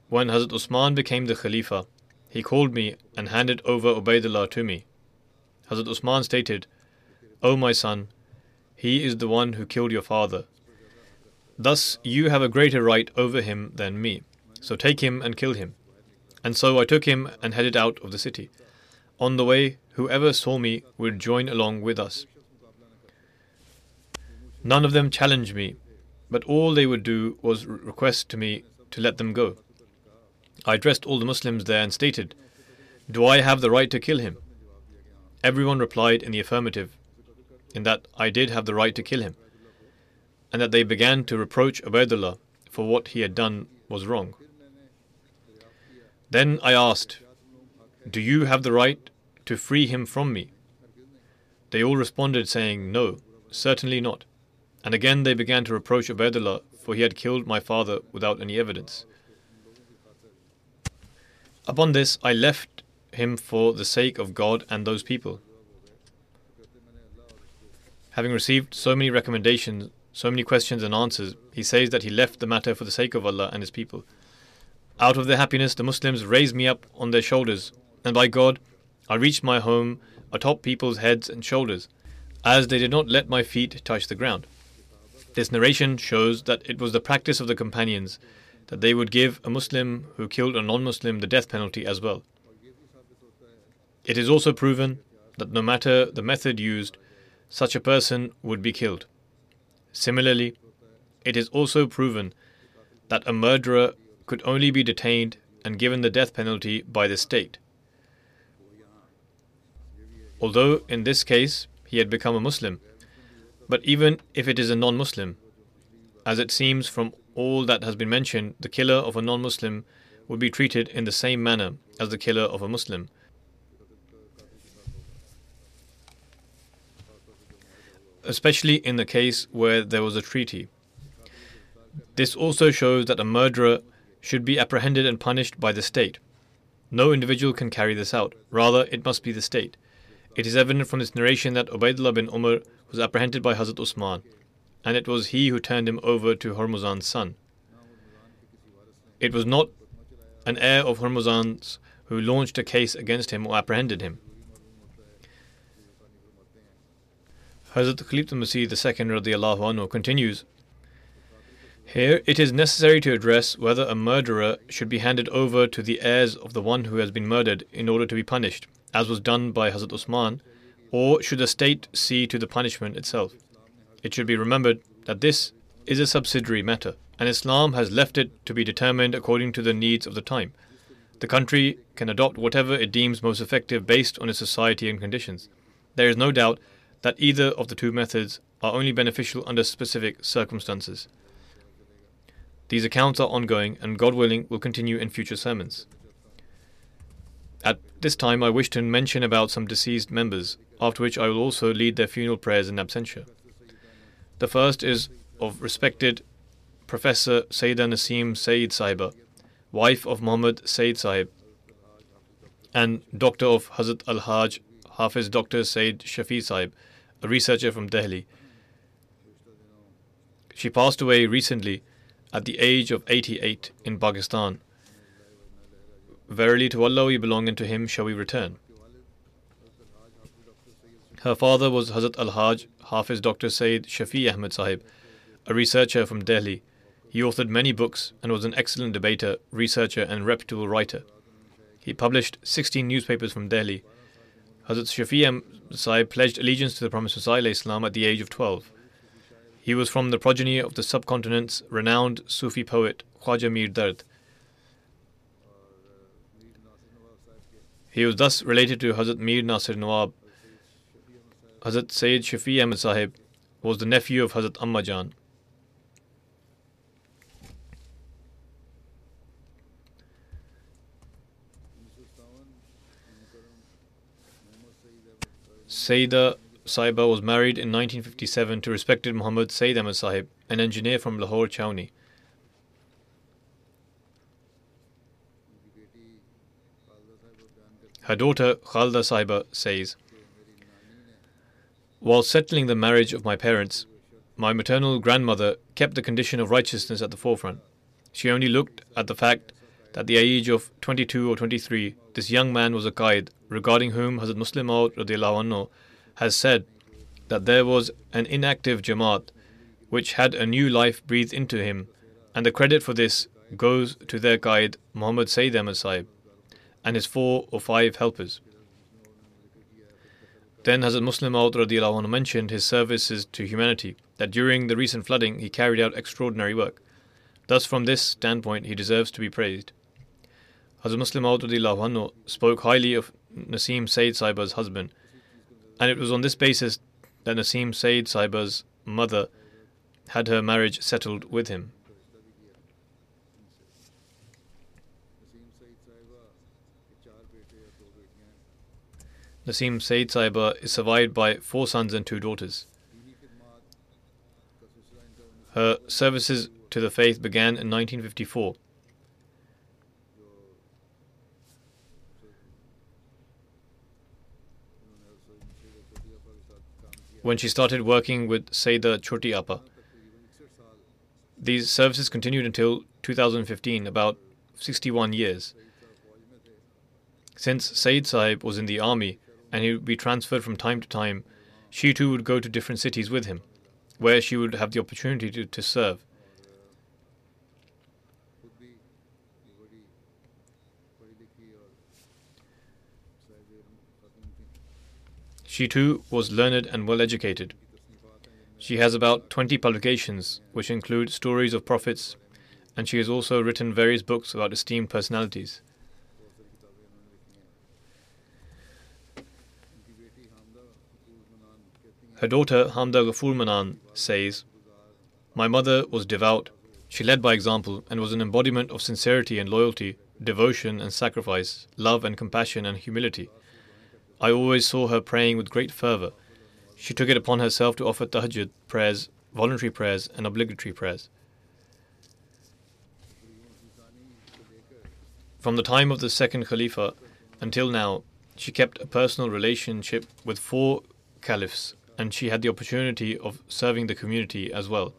When Hazrat Usman became the Khalifa, he called me and handed over Ubaidullah to me. Hazrat Usman stated, O my son, he is the one who killed your father. Thus you have a greater right over him than me. So take him and kill him. And so I took him and headed out of the city. On the way, whoever saw me would join along with us. None of them challenged me, but all they would do was request to me to let them go. I addressed all the Muslims there and stated, Do I have the right to kill him? Everyone replied in the affirmative, in that I did have the right to kill him, and that they began to reproach Ubaidullah for what he had done was wrong. Then I asked, Do you have the right to free him from me? They all responded, saying, No, certainly not. And again they began to reproach Ubaidullah, for he had killed my father without any evidence. Upon this, I left him for the sake of God and those people. Having received so many recommendations, so many questions and answers, he says that he left the matter for the sake of Allah and His people. Out of their happiness, the Muslims raised me up on their shoulders, and by God, I reached my home atop people's heads and shoulders, as they did not let my feet touch the ground. This narration shows that it was the practice of the companions that they would give a Muslim who killed a non Muslim the death penalty as well. It is also proven that no matter the method used, such a person would be killed. Similarly, it is also proven that a murderer could only be detained and given the death penalty by the state. Although in this case he had become a Muslim, but even if it is a non Muslim, as it seems from all that has been mentioned, the killer of a non Muslim would be treated in the same manner as the killer of a Muslim. Especially in the case where there was a treaty. This also shows that a murderer should be apprehended and punished by the state. No individual can carry this out, rather, it must be the state. It is evident from this narration that Ubaidullah bin Umar was apprehended by Hazrat Usman, and it was he who turned him over to Hormuzan's son. It was not an heir of Hormuzan's who launched a case against him or apprehended him. Hazrat Khalifatul Masih II anhu continues Here it is necessary to address whether a murderer should be handed over to the heirs of the one who has been murdered in order to be punished, as was done by Hazrat Usman, or should the state see to the punishment itself. It should be remembered that this is a subsidiary matter, and Islam has left it to be determined according to the needs of the time. The country can adopt whatever it deems most effective based on its society and conditions. There is no doubt that either of the two methods are only beneficial under specific circumstances. These accounts are ongoing and, God willing, will continue in future sermons. At this time, I wish to mention about some deceased members, after which I will also lead their funeral prayers in absentia. The first is of respected Professor Sayyida Nasim Sayyid Sahiba, wife of Muhammad Sayyid Sahib, and doctor of Hazrat Al Haj Hafiz Dr. Sayyid Shafi Sahib, a researcher from Delhi. She passed away recently at the age of 88 in Pakistan. Verily to Allah we belong and to Him shall we return. Her father was Hazrat Al Haj Hafiz Dr. Sayyid Shafi Ahmed Sahib, a researcher from Delhi. He authored many books and was an excellent debater, researcher, and reputable writer. He published 16 newspapers from Delhi. Hazrat Shafi Sahib pledged allegiance to the Promised Messiah Islam at the age of 12. He was from the progeny of the subcontinent's renowned Sufi poet Khwaja Mir Dard. He was thus related to Hazrat Mir Nasir Nawab. Hazrat Sayyid Shafi Ahmed Sahib was the nephew of Hazrat Amma Jan. Sayyida Sahiba was married in 1957 to respected Muhammad Sayyid Ahmed Sahib, an engineer from Lahore Chowni. Her daughter Khalda Sahiba says, While settling the marriage of my parents, my maternal grandmother kept the condition of righteousness at the forefront. She only looked at the fact that at the age of 22 or 23, this young man was a qaid, regarding whom Hazrat Musleh Maud has said that there was an inactive Jamaat which had a new life breathed into him, and the credit for this goes to their guide Muhammad Sayyid Ahmad Sahib and his four or five helpers. Then Hazrat Musleh Maud mentioned his services to humanity, that during the recent flooding he carried out extraordinary work. Thus, from this standpoint, he deserves to be praised. Hazrat Musleh Maud spoke highly of Nasim Sayyid Sahiba's husband, and it was on this basis that Nasim Sayyid Sahiba's mother had her marriage settled with him. Nasim Sayyid Sahiba is survived by four sons and two daughters. Her services to the faith began in 1954 when she started working with Sayyida Choti Appa. These services continued until 2015, about 61 years. Since Sayyid Sahib was in the army and he would be transferred from time to time, she too would go to different cities with him, where she would have the opportunity to, to serve. She too was learned and well educated. She has about 20 publications, which include stories of prophets, and she has also written various books about esteemed personalities. Her daughter, Hamda Manan, says, My mother was devout, she led by example, and was an embodiment of sincerity and loyalty, devotion and sacrifice, love and compassion and humility. I always saw her praying with great fervour. She took it upon herself to offer tahajjud prayers, voluntary prayers, and obligatory prayers. From the time of the second Khalifa until now, she kept a personal relationship with four caliphs and she had the opportunity of serving the community as well.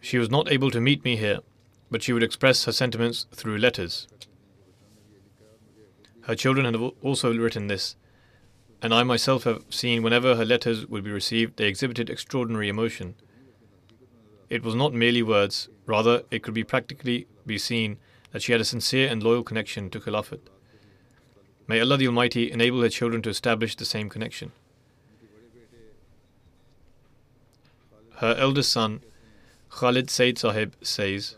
She was not able to meet me here, but she would express her sentiments through letters. Her children have also written this, and I myself have seen whenever her letters would be received, they exhibited extraordinary emotion. It was not merely words, rather, it could be practically be seen that she had a sincere and loyal connection to Khilafat. May Allah the Almighty enable her children to establish the same connection. Her eldest son, Khalid Said Sahib, says,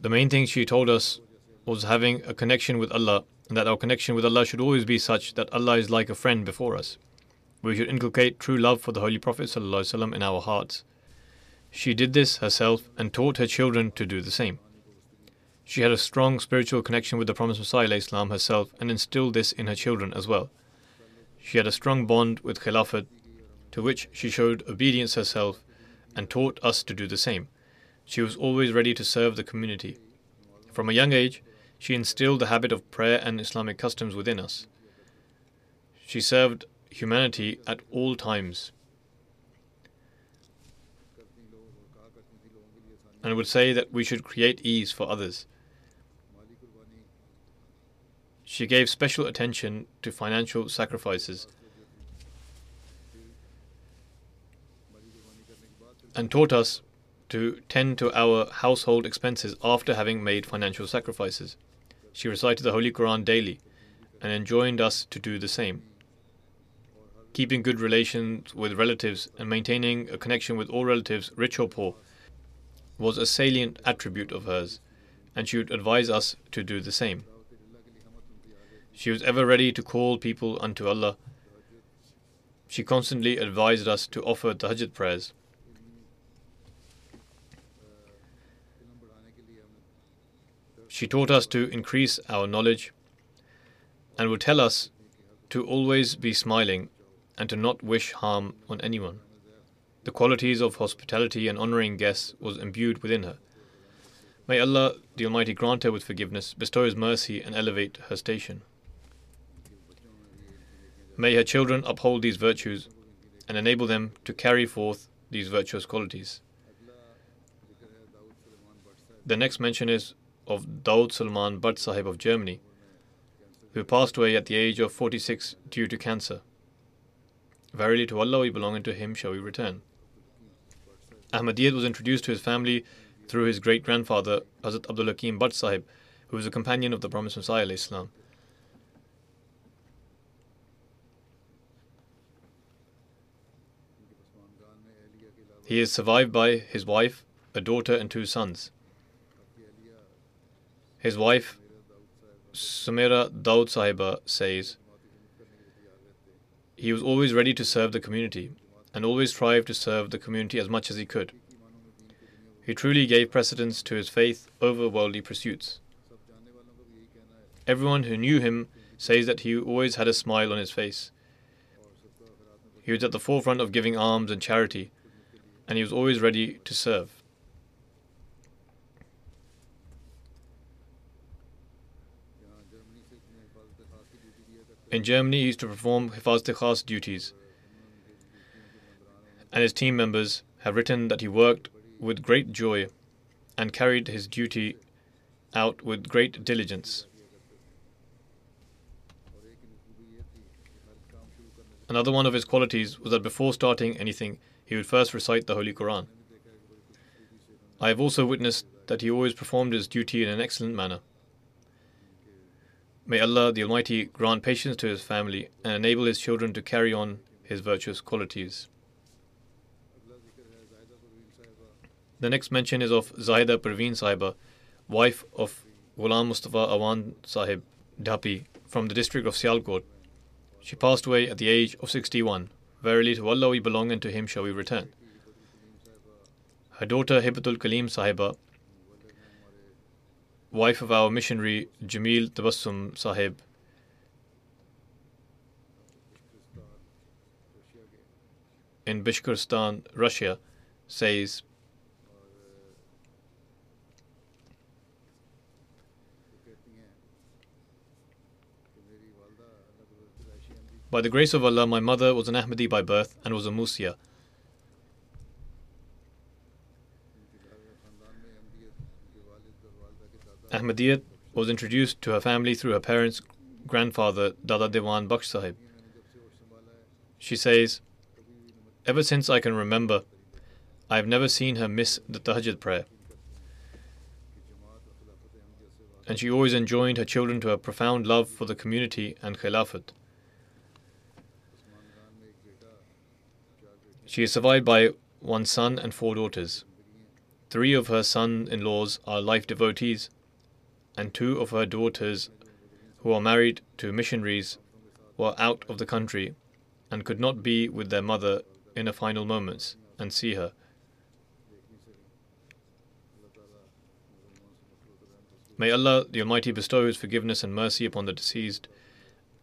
The main thing she told us was having a connection with Allah and that our connection with Allah should always be such that Allah is like a friend before us. We should inculcate true love for the Holy Prophet ﷺ in our hearts. She did this herself and taught her children to do the same. She had a strong spiritual connection with the Promised Messiah Islam herself and instilled this in her children as well. She had a strong bond with Khilafat, to which she showed obedience herself and taught us to do the same. She was always ready to serve the community. From a young age, she instilled the habit of prayer and Islamic customs within us. She served humanity at all times and would say that we should create ease for others. She gave special attention to financial sacrifices and taught us to tend to our household expenses after having made financial sacrifices. She recited the Holy Quran daily and enjoined us to do the same. Keeping good relations with relatives and maintaining a connection with all relatives, rich or poor, was a salient attribute of hers, and she would advise us to do the same. She was ever ready to call people unto Allah. She constantly advised us to offer tahajjud prayers. She taught us to increase our knowledge and would tell us to always be smiling and to not wish harm on anyone. The qualities of hospitality and honoring guests was imbued within her. May Allah the Almighty grant her with forgiveness, bestow His mercy, and elevate her station. May her children uphold these virtues and enable them to carry forth these virtuous qualities. The next mention is of Daud Salman Butt Sahib of Germany, who passed away at the age of 46 due to cancer. Verily to Allah we belong and to Him shall we return. Ahmadiyyat was introduced to his family through his great grandfather, Hazrat Abdul Hakim Butt Sahib, who was a companion of the Promised Messiah. Islam. He is survived by his wife, a daughter, and two sons. His wife, Sumera Daud Sahiba, says, He was always ready to serve the community and always strived to serve the community as much as he could. He truly gave precedence to his faith over worldly pursuits. Everyone who knew him says that he always had a smile on his face. He was at the forefront of giving alms and charity, and he was always ready to serve. In Germany, he used to perform Hifaz Khas duties, and his team members have written that he worked with great joy and carried his duty out with great diligence. Another one of his qualities was that before starting anything, he would first recite the Holy Quran. I have also witnessed that he always performed his duty in an excellent manner. May Allah the Almighty grant patience to his family and enable his children to carry on his virtuous qualities. The next mention is of Zahida Parveen Sahiba, wife of Ghulam Mustafa Awan Sahib Dhapi from the district of Sialkot. She passed away at the age of 61. Verily to Allah we belong and to Him shall we return. Her daughter Hibatul Kaleem Sahiba, wife of our missionary Jamil Tabassum Sahib, in Bashkortostan, Russia, says, By the grace of Allah, my mother was an Ahmadi by birth and was a Musia. Ahmadiyat was introduced to her family through her parents' grandfather, Dada Dewan Baksh Sahib. She says, Ever since I can remember, I have never seen her miss the Tahajjud prayer. And she always enjoined her children to a profound love for the community and Khilafat. She is survived by one son and four daughters. Three of her son in laws are life devotees, and two of her daughters, who are married to missionaries, were out of the country and could not be with their mother in her final moments and see her. May Allah the Almighty bestow His forgiveness and mercy upon the deceased.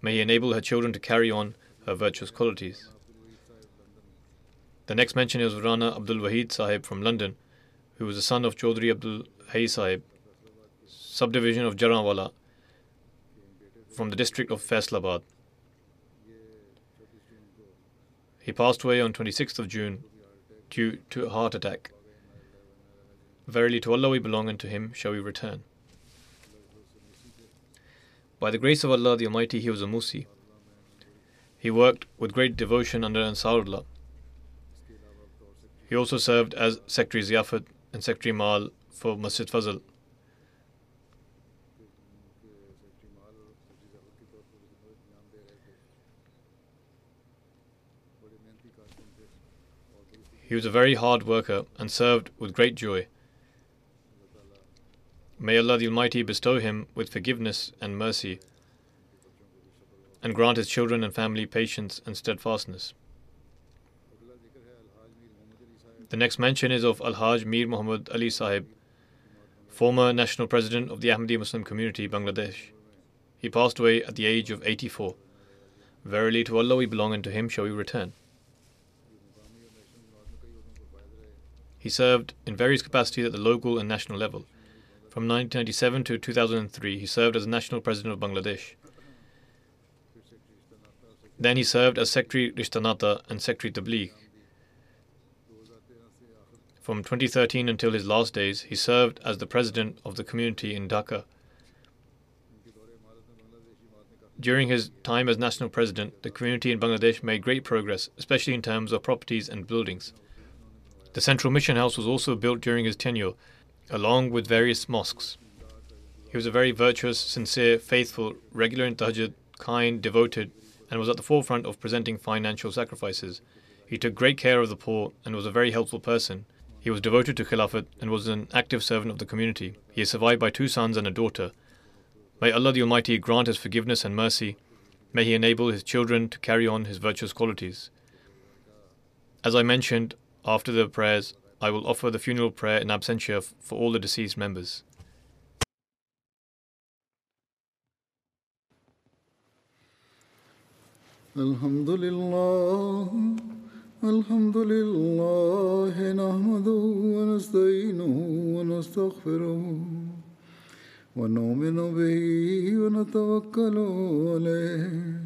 May He enable her children to carry on her virtuous qualities. The next mention is Rana Abdul Wahid Sahib from London, who was the son of Chaudhry Abdul Hay Sahib, subdivision of Jaranwala, from the district of Faisalabad. He passed away on 26th of June due to a heart attack. Verily to Allah we belong and to Him shall we return. By the grace of Allah the Almighty, he was a Musi. He worked with great devotion under Ansarullah. He also served as Secretary Ziyafat and Secretary Mal for Masjid Fazl. He was a very hard worker and served with great joy. May Allah the Almighty bestow him with forgiveness and mercy and grant his children and family patience and steadfastness. The next mention is of Al Haj Mir Muhammad Ali Sahib, former national president of the Ahmadi Muslim community, Bangladesh. He passed away at the age of 84. Verily to Allah we belong and to Him shall we return. He served in various capacities at the local and national level. From 1997 to 2003, he served as national president of Bangladesh. Then he served as Secretary Rishtanata and Secretary Tabligh. From 2013 until his last days, he served as the president of the community in Dhaka. During his time as national president, the community in Bangladesh made great progress, especially in terms of properties and buildings. The Central Mission House was also built during his tenure, along with various mosques. He was a very virtuous, sincere, faithful, regular in tahajjud, kind, devoted, and was at the forefront of presenting financial sacrifices. He took great care of the poor and was a very helpful person. He was devoted to Khilafat and was an active servant of the community. He is survived by two sons and a daughter. May Allah the Almighty grant his forgiveness and mercy. May He enable his children to carry on his virtuous qualities. As I mentioned, after the prayers, I will offer the funeral prayer in absentia for all the deceased members. الحمد لله الحمد لله نحمده ونستعينه ونستغفره ونؤمن به ونتوكل عليه